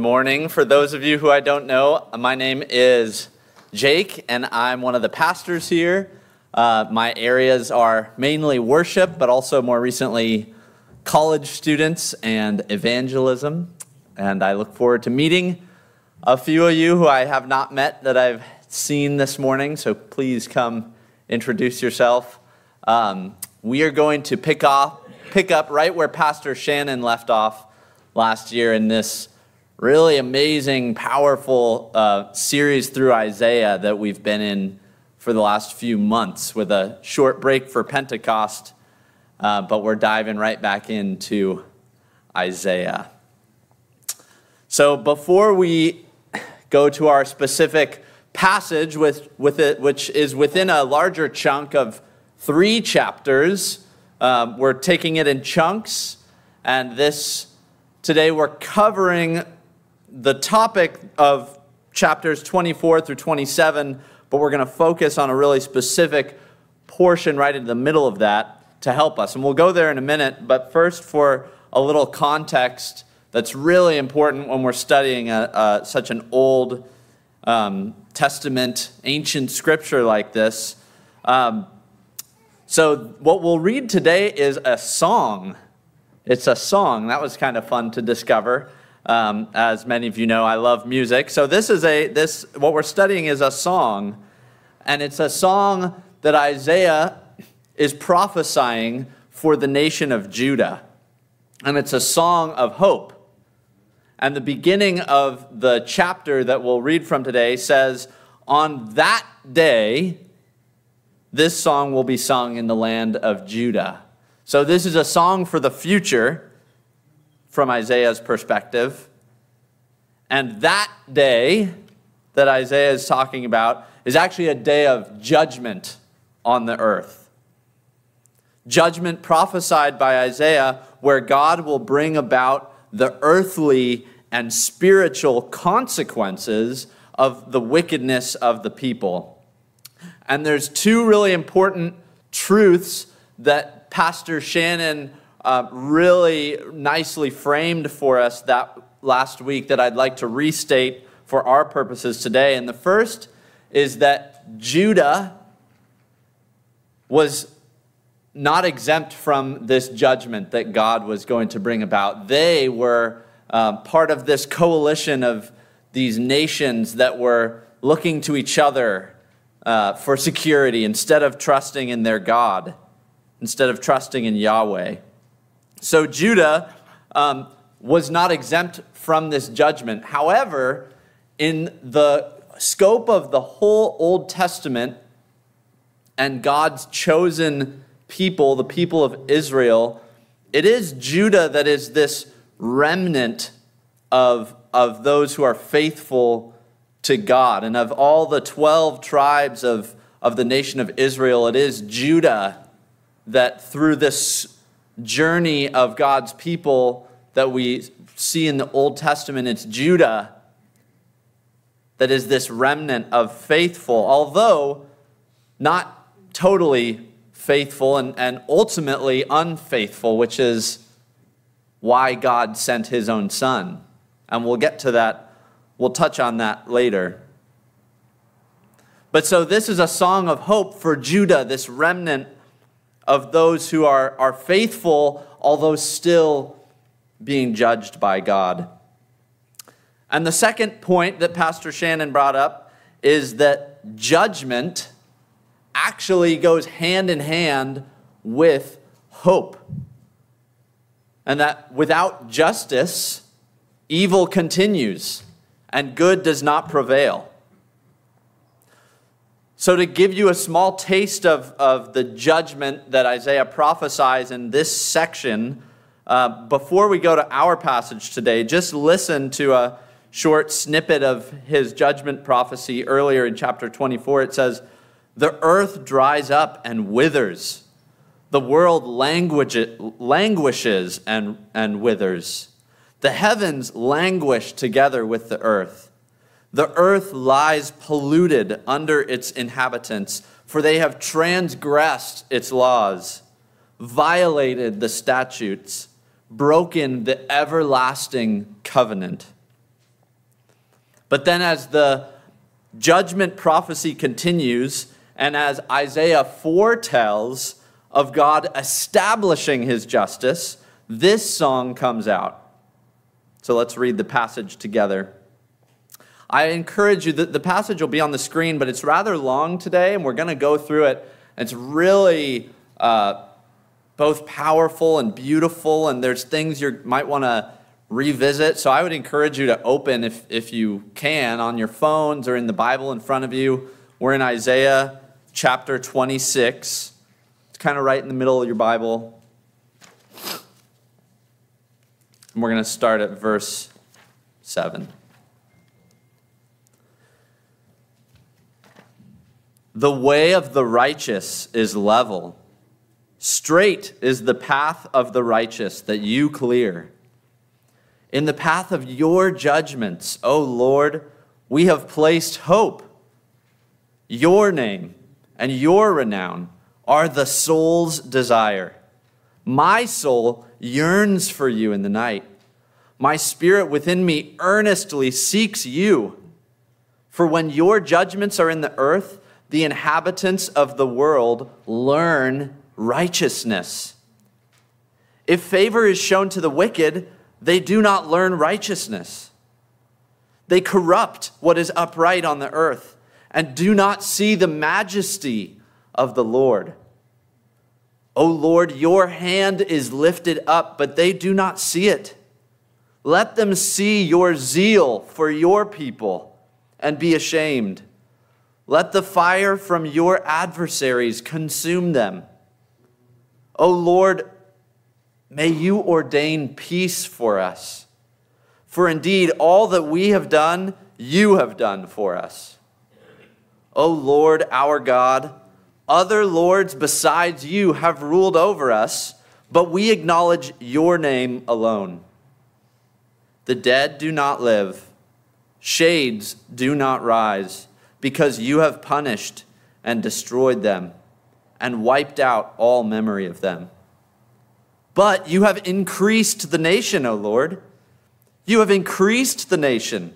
Morning. For those of you who I don't know, my name is Jake, and I'm one of the pastors here. Uh, my areas are mainly worship, but also more recently college students and evangelism. And I look forward to meeting a few of you who I have not met that I've seen this morning. So please come introduce yourself. Um, we are going to pick off, pick up right where Pastor Shannon left off last year in this really amazing, powerful uh, series through Isaiah that we've been in for the last few months with a short break for Pentecost, uh, but we're diving right back into Isaiah. So before we go to our specific passage with, with it, which is within a larger chunk of three chapters, um, we're taking it in chunks, and this today we're covering the topic of chapters 24 through 27, but we're going to focus on a really specific portion right in the middle of that to help us. And we'll go there in a minute, but first, for a little context that's really important when we're studying a, a, such an old um, Testament, ancient scripture like this. Um, so, what we'll read today is a song. It's a song. That was kind of fun to discover. Um, as many of you know, I love music. So this is a this what we're studying is a song, and it's a song that Isaiah is prophesying for the nation of Judah, and it's a song of hope. And the beginning of the chapter that we'll read from today says, "On that day, this song will be sung in the land of Judah." So this is a song for the future from Isaiah's perspective. And that day that Isaiah is talking about is actually a day of judgment on the earth. Judgment prophesied by Isaiah, where God will bring about the earthly and spiritual consequences of the wickedness of the people. And there's two really important truths that Pastor Shannon uh, really nicely framed for us that last week that I'd like to restate for our purposes today. And the first is that Judah was not exempt from this judgment that God was going to bring about. They were uh, part of this coalition of these nations that were looking to each other uh, for security instead of trusting in their God, instead of trusting in Yahweh. So Judah um, was not exempt from this judgment. However, in the scope of the whole Old Testament and God's chosen people, the people of Israel, it is Judah that is this remnant of, of those who are faithful to God. And of all the 12 tribes of, of the nation of Israel, it is Judah that through this journey of God's people that we see in the Old Testament, it's Judah that is this remnant of faithful, although not totally faithful and, and ultimately unfaithful, which is why God sent his own son. And we'll get to that, we'll touch on that later. But so this is a song of hope for Judah, this remnant of those who are, are faithful, although still being judged by God. And the second point that Pastor Shannon brought up is that judgment actually goes hand in hand with hope. And that without justice, evil continues and good does not prevail. So, to give you a small taste of, of the judgment that Isaiah prophesies in this section, uh, before we go to our passage today, just listen to a short snippet of his judgment prophecy earlier in chapter 24. It says, The earth dries up and withers, the world languishes and, and withers, the heavens languish together with the earth. The earth lies polluted under its inhabitants, for they have transgressed its laws, violated the statutes, broken the everlasting covenant. But then, as the judgment prophecy continues, and as Isaiah foretells of God establishing his justice, this song comes out. So let's read the passage together. I encourage you that the passage will be on the screen, but it's rather long today, and we're going to go through it. It's really uh, both powerful and beautiful, and there's things you might want to revisit. So I would encourage you to open, if, if you can, on your phones or in the Bible in front of you. We're in Isaiah chapter 26. It's kind of right in the middle of your Bible. And we're going to start at verse 7. The way of the righteous is level. Straight is the path of the righteous that you clear. In the path of your judgments, O Lord, we have placed hope. Your name and your renown are the soul's desire. My soul yearns for you in the night. My spirit within me earnestly seeks you. For when your judgments are in the earth, the inhabitants of the world learn righteousness. If favor is shown to the wicked, they do not learn righteousness. They corrupt what is upright on the earth and do not see the majesty of the Lord. O Lord, your hand is lifted up, but they do not see it. Let them see your zeal for your people and be ashamed. Let the fire from your adversaries consume them. O Lord, May you ordain peace for us. For indeed, all that we have done, you have done for us. O Lord our God, other lords besides you have ruled over us, but we acknowledge your name alone. The dead do not live, shades do not rise, because you have punished and destroyed them and wiped out all memory of them. But you have increased the nation, O Lord. You have increased the nation.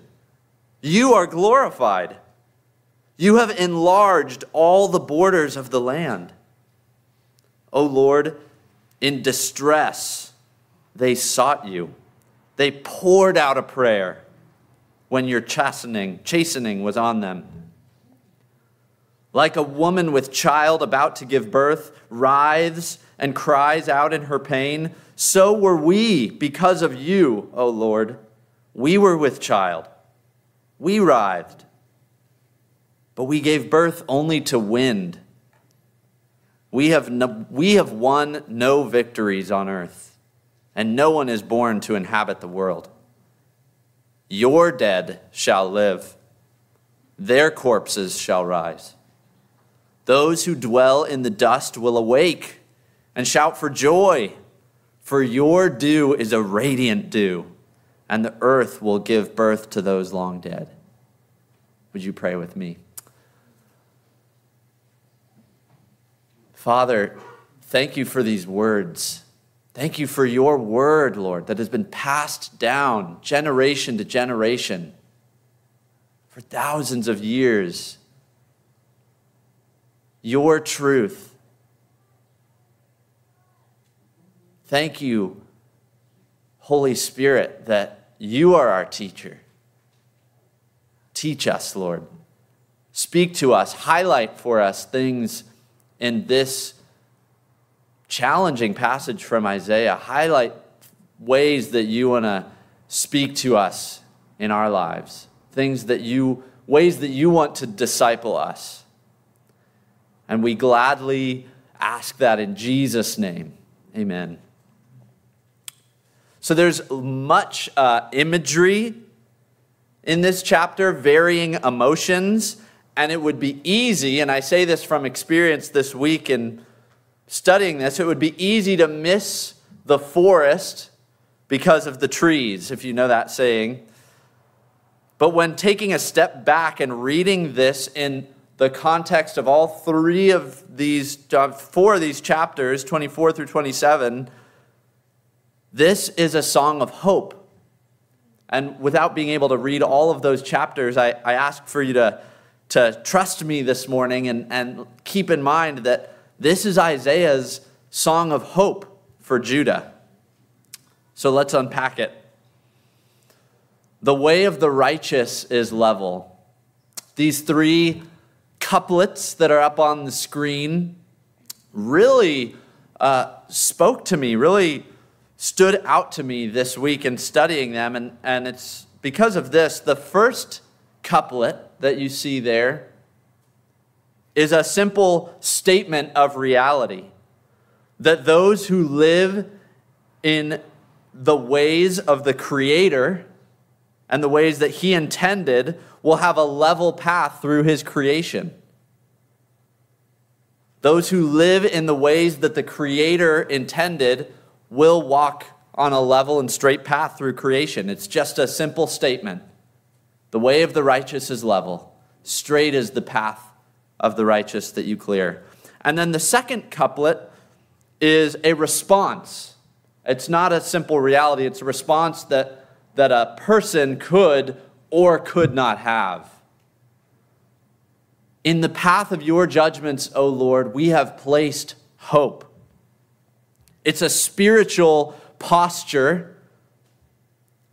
You are glorified. You have enlarged all the borders of the land. O Lord, in distress they sought you. They poured out a prayer when your chastening, chastening was on them. Like a woman with child about to give birth, writhes and cries out in her pain, so were we because of you, O Lord. We were with child. We writhed. But we gave birth only to wind. We have, no, we have won no victories on earth, and no one is born to inhabit the world. Your dead shall live, their corpses shall rise. Those who dwell in the dust will awake and shout for joy, for your dew is a radiant dew, and the earth will give birth to those long dead. Would you pray with me? Father, thank you for these words. Thank you for your word, Lord, that has been passed down generation to generation for thousands of years. Your truth Thank you, Holy Spirit, that you are our teacher. Teach us, Lord. Speak to us, highlight for us things in this challenging passage from Isaiah. Highlight ways that you want to speak to us in our lives, things that you, ways that you want to disciple us. And we gladly ask that in Jesus' name. Amen. So there's much uh, imagery in this chapter, varying emotions, and it would be easy, and I say this from experience this week in studying this, it would be easy to miss the forest because of the trees, if you know that saying. But when taking a step back and reading this in the context of all three of these, uh, four of these chapters, 24 through 27, this is a song of hope. And without being able to read all of those chapters, I, I ask for you to, to trust me this morning and, and keep in mind that this is Isaiah's song of hope for Judah. So let's unpack it. The way of the righteous is level. These three couplets that are up on the screen really uh, spoke to me, really stood out to me this week in studying them. And, and it's because of this. The first couplet that you see there is a simple statement of reality that those who live in the ways of the Creator and the ways that He intended will have a level path through His creation. Those who live in the ways that the Creator intended will walk on a level and straight path through creation. It's just a simple statement. The way of the righteous is level, straight is the path of the righteous that you clear. And then the second couplet is a response. It's not a simple reality, it's a response that, that a person could or could not have. In the path of your judgments, O Lord, we have placed hope. It's a spiritual posture.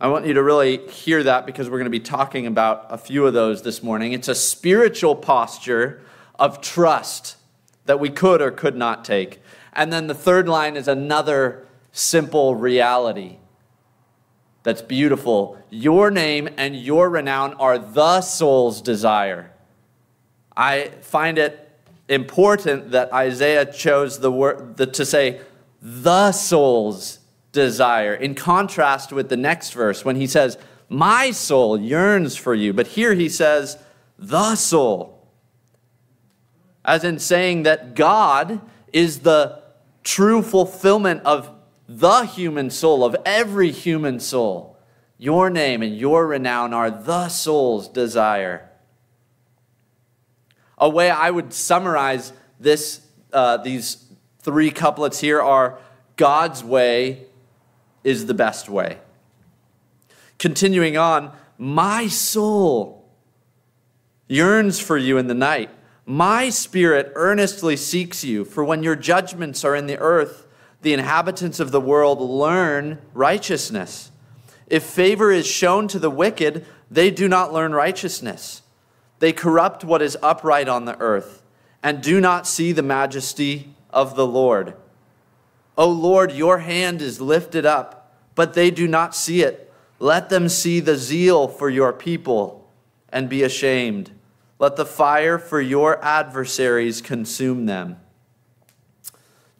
I want you to really hear that because we're going to be talking about a few of those this morning. It's a spiritual posture of trust that we could or could not take. And then the third line is another simple reality that's beautiful. Your name and your renown are the soul's desire. I find it important that Isaiah chose the word the, to say the soul's desire, in contrast with the next verse when he says, My soul yearns for you. But here he says, The soul. As in saying that God is the true fulfillment of the human soul, of every human soul. Your name and your renown are the soul's desire. A way I would summarize this, uh, these three couplets here are God's way is the best way. Continuing on, my soul yearns for you in the night. My spirit earnestly seeks you, for when your judgments are in the earth, the inhabitants of the world learn righteousness. If favor is shown to the wicked, they do not learn righteousness. They corrupt what is upright on the earth and do not see the majesty of the Lord. O Lord, your hand is lifted up, but they do not see it. Let them see the zeal for your people and be ashamed. Let the fire for your adversaries consume them.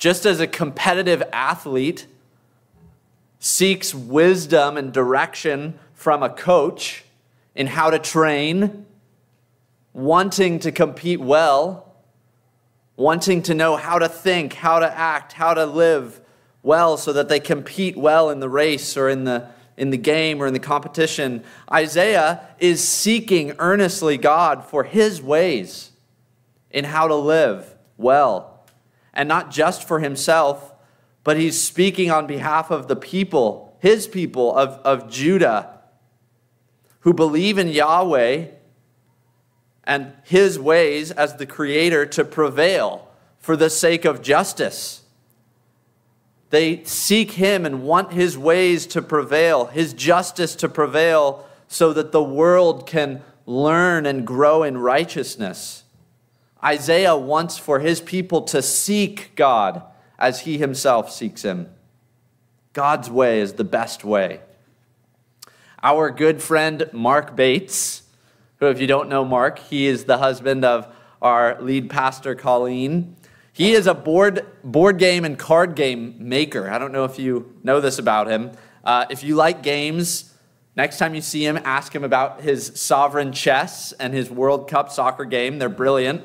Just as a competitive athlete seeks wisdom and direction from a coach in how to train, wanting to compete well, wanting to know how to think, how to act, how to live well so that they compete well in the race or in the, in the game or in the competition. Isaiah is seeking earnestly God for his ways in how to live well. And not just for himself, but he's speaking on behalf of the people, his people of, of Judah, who believe in Yahweh and his ways as the creator to prevail for the sake of justice. They seek him and want his ways to prevail, his justice to prevail, so that the world can learn and grow in righteousness. Isaiah wants for his people to seek God as he himself seeks him. God's way is the best way. Our good friend Mark Bates who, if you don't know Mark, he is the husband of our lead pastor, Colleen. He is a board, board game and card game maker. I don't know if you know this about him. Uh, if you like games, next time you see him, ask him about his sovereign chess and his World Cup soccer game. They're brilliant.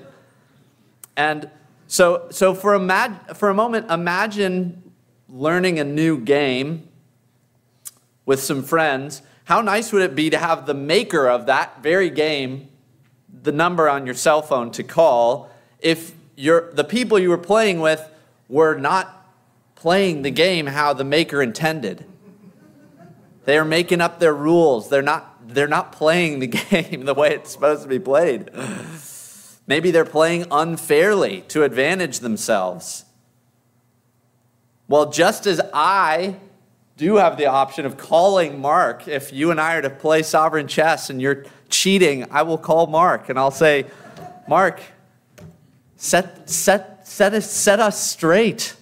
And so, so for, a for a moment, imagine learning a new game with some friends how nice would it be to have the maker of that very game, the number on your cell phone to call, if the people you were playing with were not playing the game how the maker intended? They are making up their rules. They're not, they're not playing the game the way it's supposed to be played. Maybe they're playing unfairly to advantage themselves. Well, just as I do have the option of calling Mark, if you and I are to play sovereign chess and you're cheating, I will call Mark and I'll say, Mark, set, set, set, us, set us straight.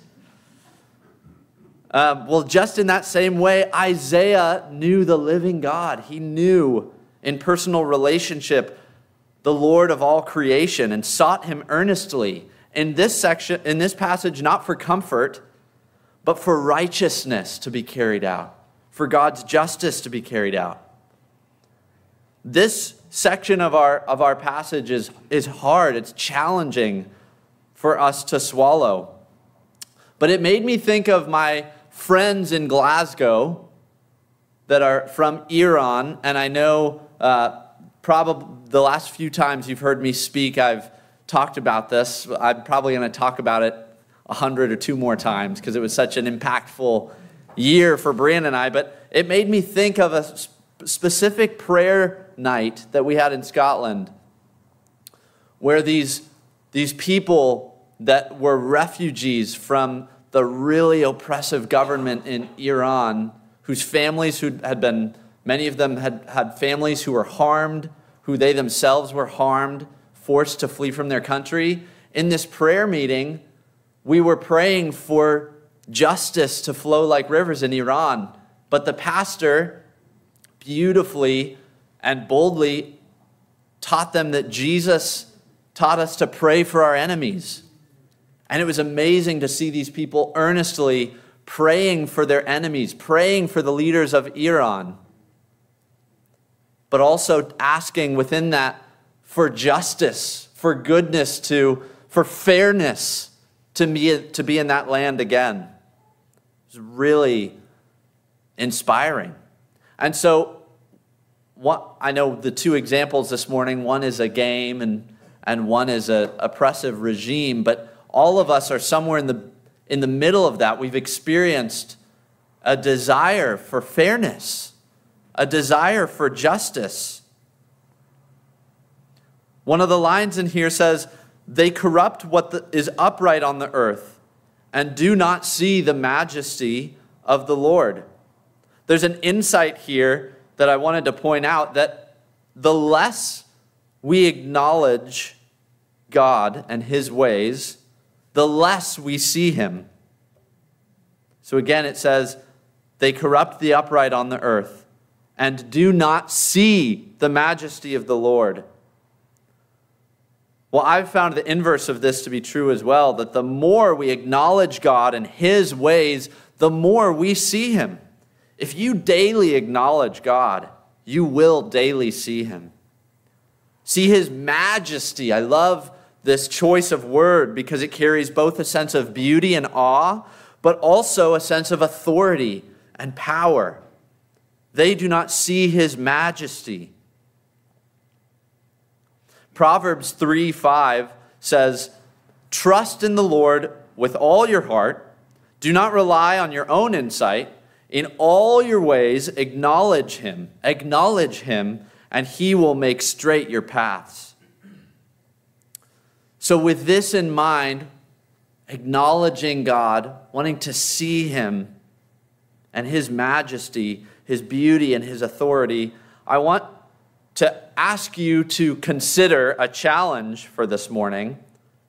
Uh, well, just in that same way, Isaiah knew the living God. He knew in personal relationship the Lord of all creation and sought him earnestly. In this section, in this passage, not for comfort, but for righteousness to be carried out, for God's justice to be carried out. This section of our, of our passage is, is hard, it's challenging for us to swallow. But it made me think of my friends in Glasgow that are from Iran, and I know uh, probably the last few times you've heard me speak, I've talked about this. I'm probably going to talk about it a hundred or two more times because it was such an impactful year for Brian and I. But it made me think of a specific prayer night that we had in Scotland where these, these people that were refugees from the really oppressive government in Iran, whose families who had been Many of them had, had families who were harmed, who they themselves were harmed, forced to flee from their country. In this prayer meeting, we were praying for justice to flow like rivers in Iran. But the pastor beautifully and boldly taught them that Jesus taught us to pray for our enemies. And it was amazing to see these people earnestly praying for their enemies, praying for the leaders of Iran but also asking within that for justice, for goodness to, for fairness to be, to be in that land again. It's really inspiring. And so, what, I know the two examples this morning one is a game and, and one is an oppressive regime, but all of us are somewhere in the, in the middle of that. We've experienced a desire for fairness a desire for justice. One of the lines in here says, They corrupt what the, is upright on the earth and do not see the majesty of the Lord. There's an insight here that I wanted to point out that the less we acknowledge God and His ways, the less we see Him. So again, it says, They corrupt the upright on the earth and do not see the majesty of the Lord. Well, I've found the inverse of this to be true as well that the more we acknowledge God and His ways, the more we see Him. If you daily acknowledge God, you will daily see Him. See His majesty. I love this choice of word because it carries both a sense of beauty and awe, but also a sense of authority and power. They do not see his majesty. Proverbs 3 5 says, Trust in the Lord with all your heart. Do not rely on your own insight. In all your ways, acknowledge him. Acknowledge him, and he will make straight your paths. So, with this in mind, acknowledging God, wanting to see him and his majesty, his beauty, and his authority, I want to ask you to consider a challenge for this morning.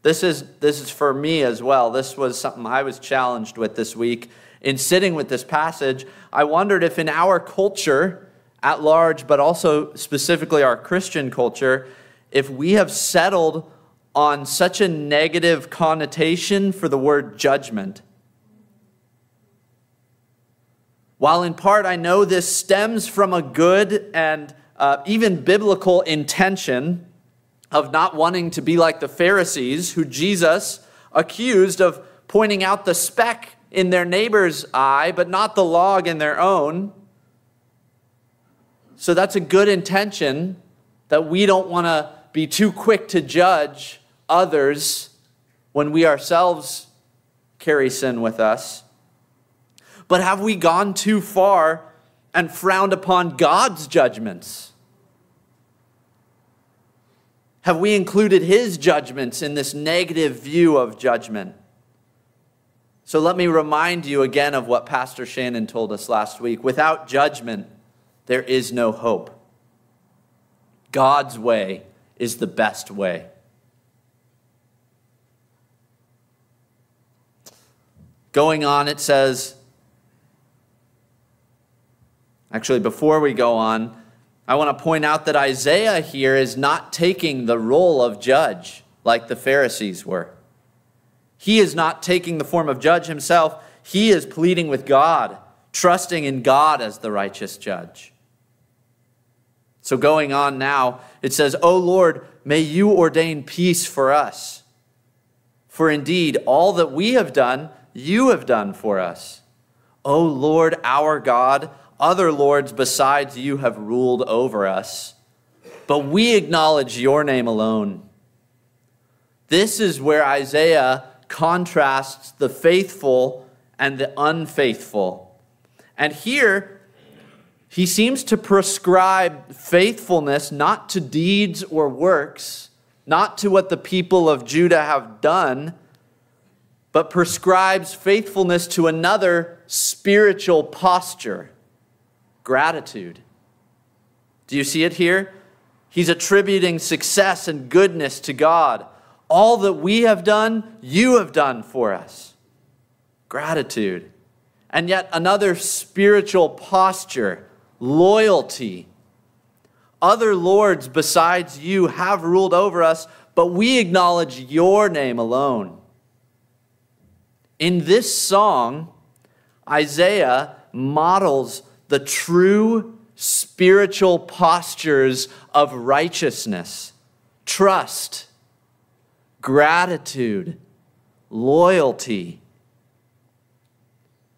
This is, this is for me as well. This was something I was challenged with this week. In sitting with this passage, I wondered if in our culture at large, but also specifically our Christian culture, if we have settled on such a negative connotation for the word judgment While in part I know this stems from a good and uh, even biblical intention of not wanting to be like the Pharisees, who Jesus accused of pointing out the speck in their neighbor's eye, but not the log in their own. So that's a good intention that we don't want to be too quick to judge others when we ourselves carry sin with us. But have we gone too far and frowned upon God's judgments? Have we included his judgments in this negative view of judgment? So let me remind you again of what Pastor Shannon told us last week. Without judgment, there is no hope. God's way is the best way. Going on, it says, actually, before we go on, I want to point out that Isaiah here is not taking the role of judge like the Pharisees were. He is not taking the form of judge himself. He is pleading with God, trusting in God as the righteous judge. So, going on now, it says, O Lord, may you ordain peace for us. For indeed, all that we have done, you have done for us. O Lord our God, other lords besides you have ruled over us, but we acknowledge your name alone. This is where Isaiah contrasts the faithful and the unfaithful. And here, he seems to prescribe faithfulness not to deeds or works, not to what the people of Judah have done, but prescribes faithfulness to another spiritual posture gratitude. Do you see it here? He's attributing success and goodness to God all that we have done, you have done for us. Gratitude. And yet, another spiritual posture, loyalty. Other lords besides you have ruled over us, but we acknowledge your name alone. In this song, Isaiah models the true spiritual postures of righteousness, trust, gratitude, loyalty.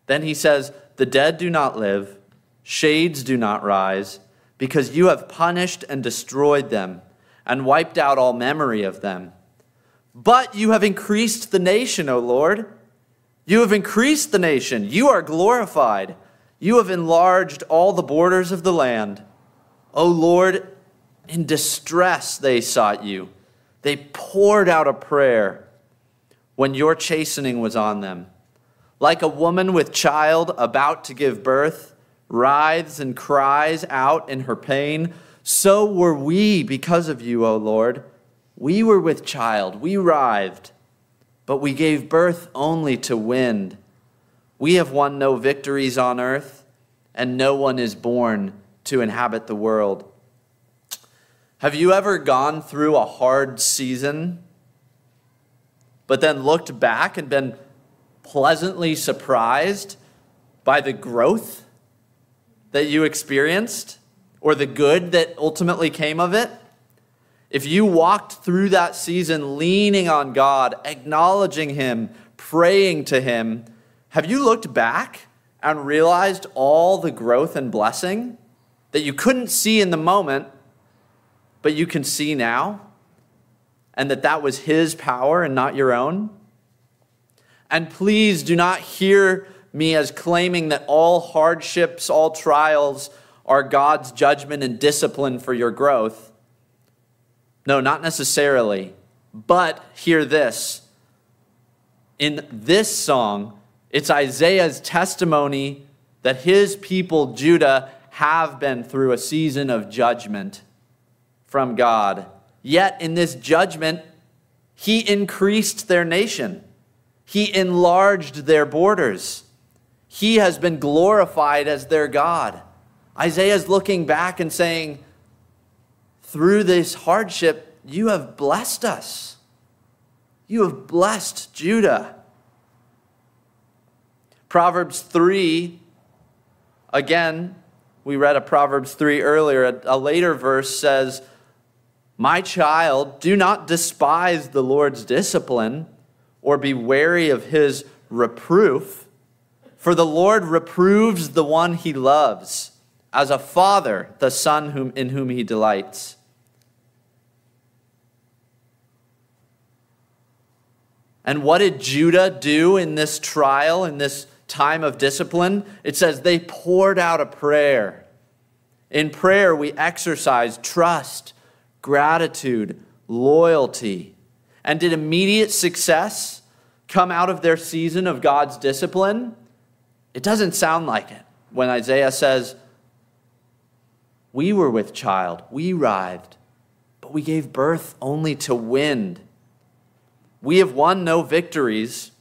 Then he says, The dead do not live, shades do not rise, because you have punished and destroyed them and wiped out all memory of them. But you have increased the nation, O Lord. You have increased the nation. You are glorified. You have enlarged all the borders of the land. O Lord, in distress they sought you. They poured out a prayer when your chastening was on them. Like a woman with child about to give birth, writhes and cries out in her pain, so were we because of you, O Lord. We were with child, we writhed, but we gave birth only to wind. We have won no victories on earth, and no one is born to inhabit the world. Have you ever gone through a hard season, but then looked back and been pleasantly surprised by the growth that you experienced or the good that ultimately came of it? If you walked through that season leaning on God, acknowledging Him, praying to Him, have you looked back and realized all the growth and blessing that you couldn't see in the moment? but you can see now, and that that was His power and not your own? And please do not hear me as claiming that all hardships, all trials are God's judgment and discipline for your growth. No, not necessarily. But hear this. In this song, it's Isaiah's testimony that his people, Judah, have been through a season of judgment from God. Yet in this judgment, he increased their nation, he enlarged their borders. He has been glorified as their God. Isaiah is looking back and saying, Through this hardship, you have blessed us. You have blessed Judah. Proverbs 3, again, we read a Proverbs 3 earlier. A, later verse says, my child, do not despise the Lord's discipline or be wary of his reproof, for the Lord reproves the one he loves, as a father the son whom, in whom he delights. And what did Judah do in this trial, in this time of discipline, it says they poured out a prayer. In prayer, we exercise trust, gratitude, loyalty. And did immediate success come out of their season of God's discipline? It doesn't sound like it when Isaiah says, We were with child, we writhed, but we gave birth only to wind. We have won no victories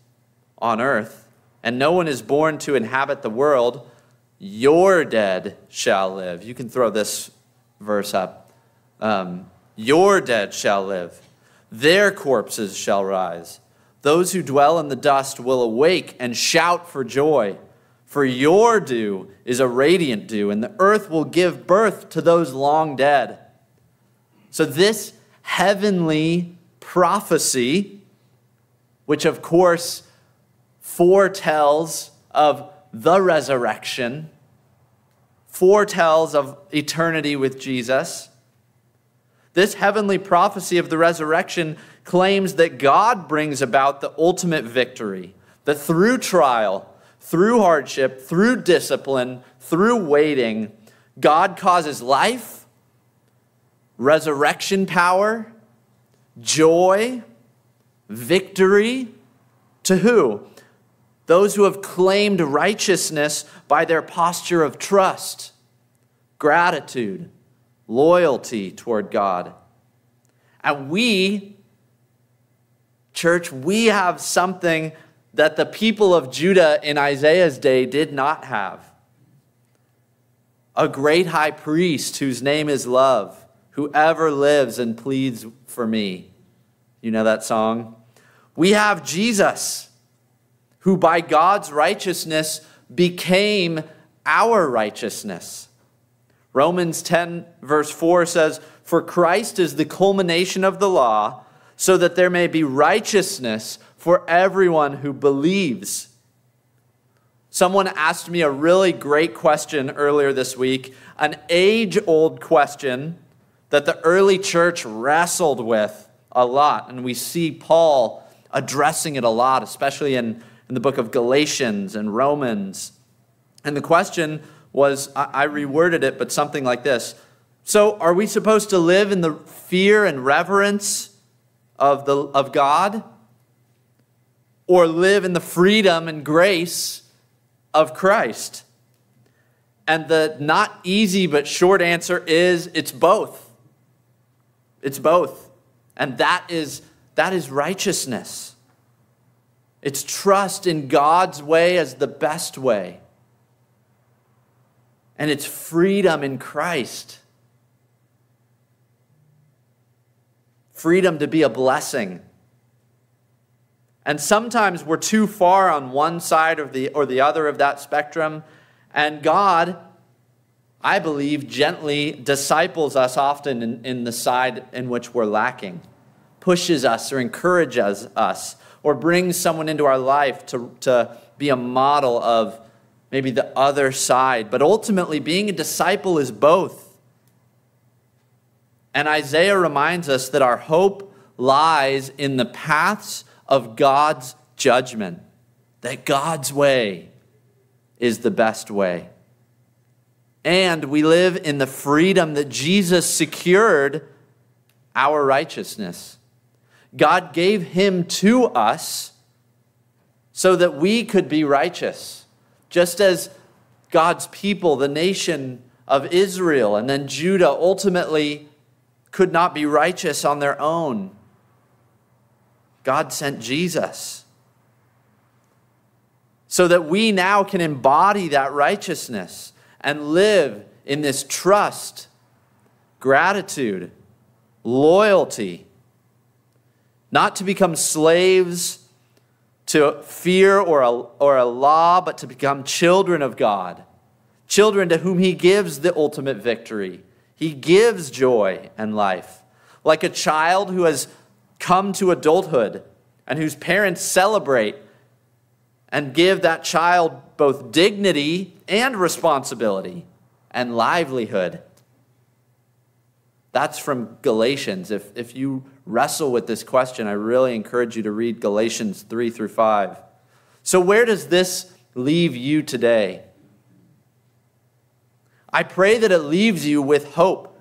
on earth, and no one is born to inhabit the world. Your dead shall live. You can throw this verse up. Um, your dead shall live. Their corpses shall rise. Those who dwell in the dust will awake and shout for joy. For your dew is a radiant dew, and the earth will give birth to those long dead. So, this heavenly prophecy, which of course foretells of the resurrection, foretells of eternity with Jesus, this heavenly prophecy of the resurrection claims that God brings about the ultimate victory, that through trial, through hardship, through discipline, through waiting, God causes life, resurrection power, joy, victory to who? Those who have claimed righteousness by their posture of trust, gratitude, loyalty toward God. And we, church, we have something that the people of Judah in Isaiah's day did not have. A great high priest whose name is love, who ever lives and pleads for me. You know that song? We have Jesus, who by God's righteousness became our righteousness. Romans 10, verse 4 says, For Christ is the culmination of the law, so that there may be righteousness for everyone who believes. Someone asked me a really great question earlier this week, an age old question that the early church wrestled with a lot. And we see Paul addressing it a lot, especially in, in the book of Galatians and Romans. And the question was I, reworded it, but something like this So, are we supposed to live in the fear and reverence of, the, of God? or live in the freedom and grace of Christ? And the not easy but short answer is it's both. It's both. And that is that is righteousness. It's trust in God's way as the best way. And it's freedom in Christ. Freedom to be a blessing and sometimes we're too far on one side of the, or the other of that spectrum. And God, I believe, gently disciples us often in, in the side in which we're lacking, pushes us or encourages us, or brings someone into our life to, to be a model of maybe the other side. But ultimately, being a disciple is both. And Isaiah reminds us that our hope lies in the paths of God's judgment, that God's way is the best way. And we live in the freedom that Jesus secured our righteousness. God gave him to us so that we could be righteous. Just as God's people, the nation of Israel and then Judah, ultimately could not be righteous on their own. God sent Jesus so that we now can embody that righteousness and live in this trust, gratitude, loyalty, not to become slaves to fear or a, or a law, but to become children of God, children to whom He gives the ultimate victory. He gives joy and life. Like a child who has come to adulthood and whose parents celebrate and give that child both dignity and responsibility and livelihood. That's from Galatians. If, if you wrestle with this question, I really encourage you to read Galatians 3 through 5. So, where does this leave you today. I pray that it leaves you with hope.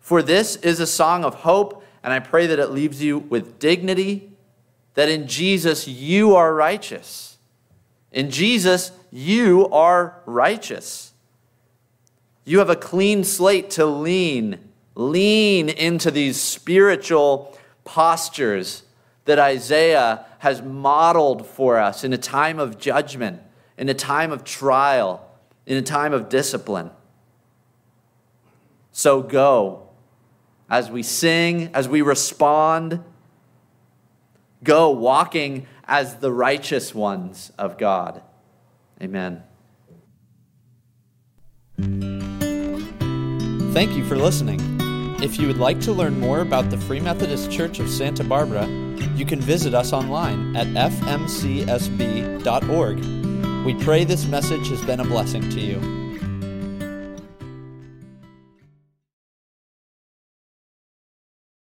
For this is a song of hope, and I pray that it leaves you with dignity, that in Jesus you are righteous. In Jesus, you are righteous. You have a clean slate to lean, lean into these spiritual postures that Isaiah has modeled for us in a time of judgment, in a time of trial, in a time of discipline. So go as we sing, as we respond. Go walking as the righteous ones of God. Amen. Thank you for listening. If you would like to learn more about the Free Methodist Church of Santa Barbara, you can visit us online at fmcsb.org. We pray this message has been a blessing to you.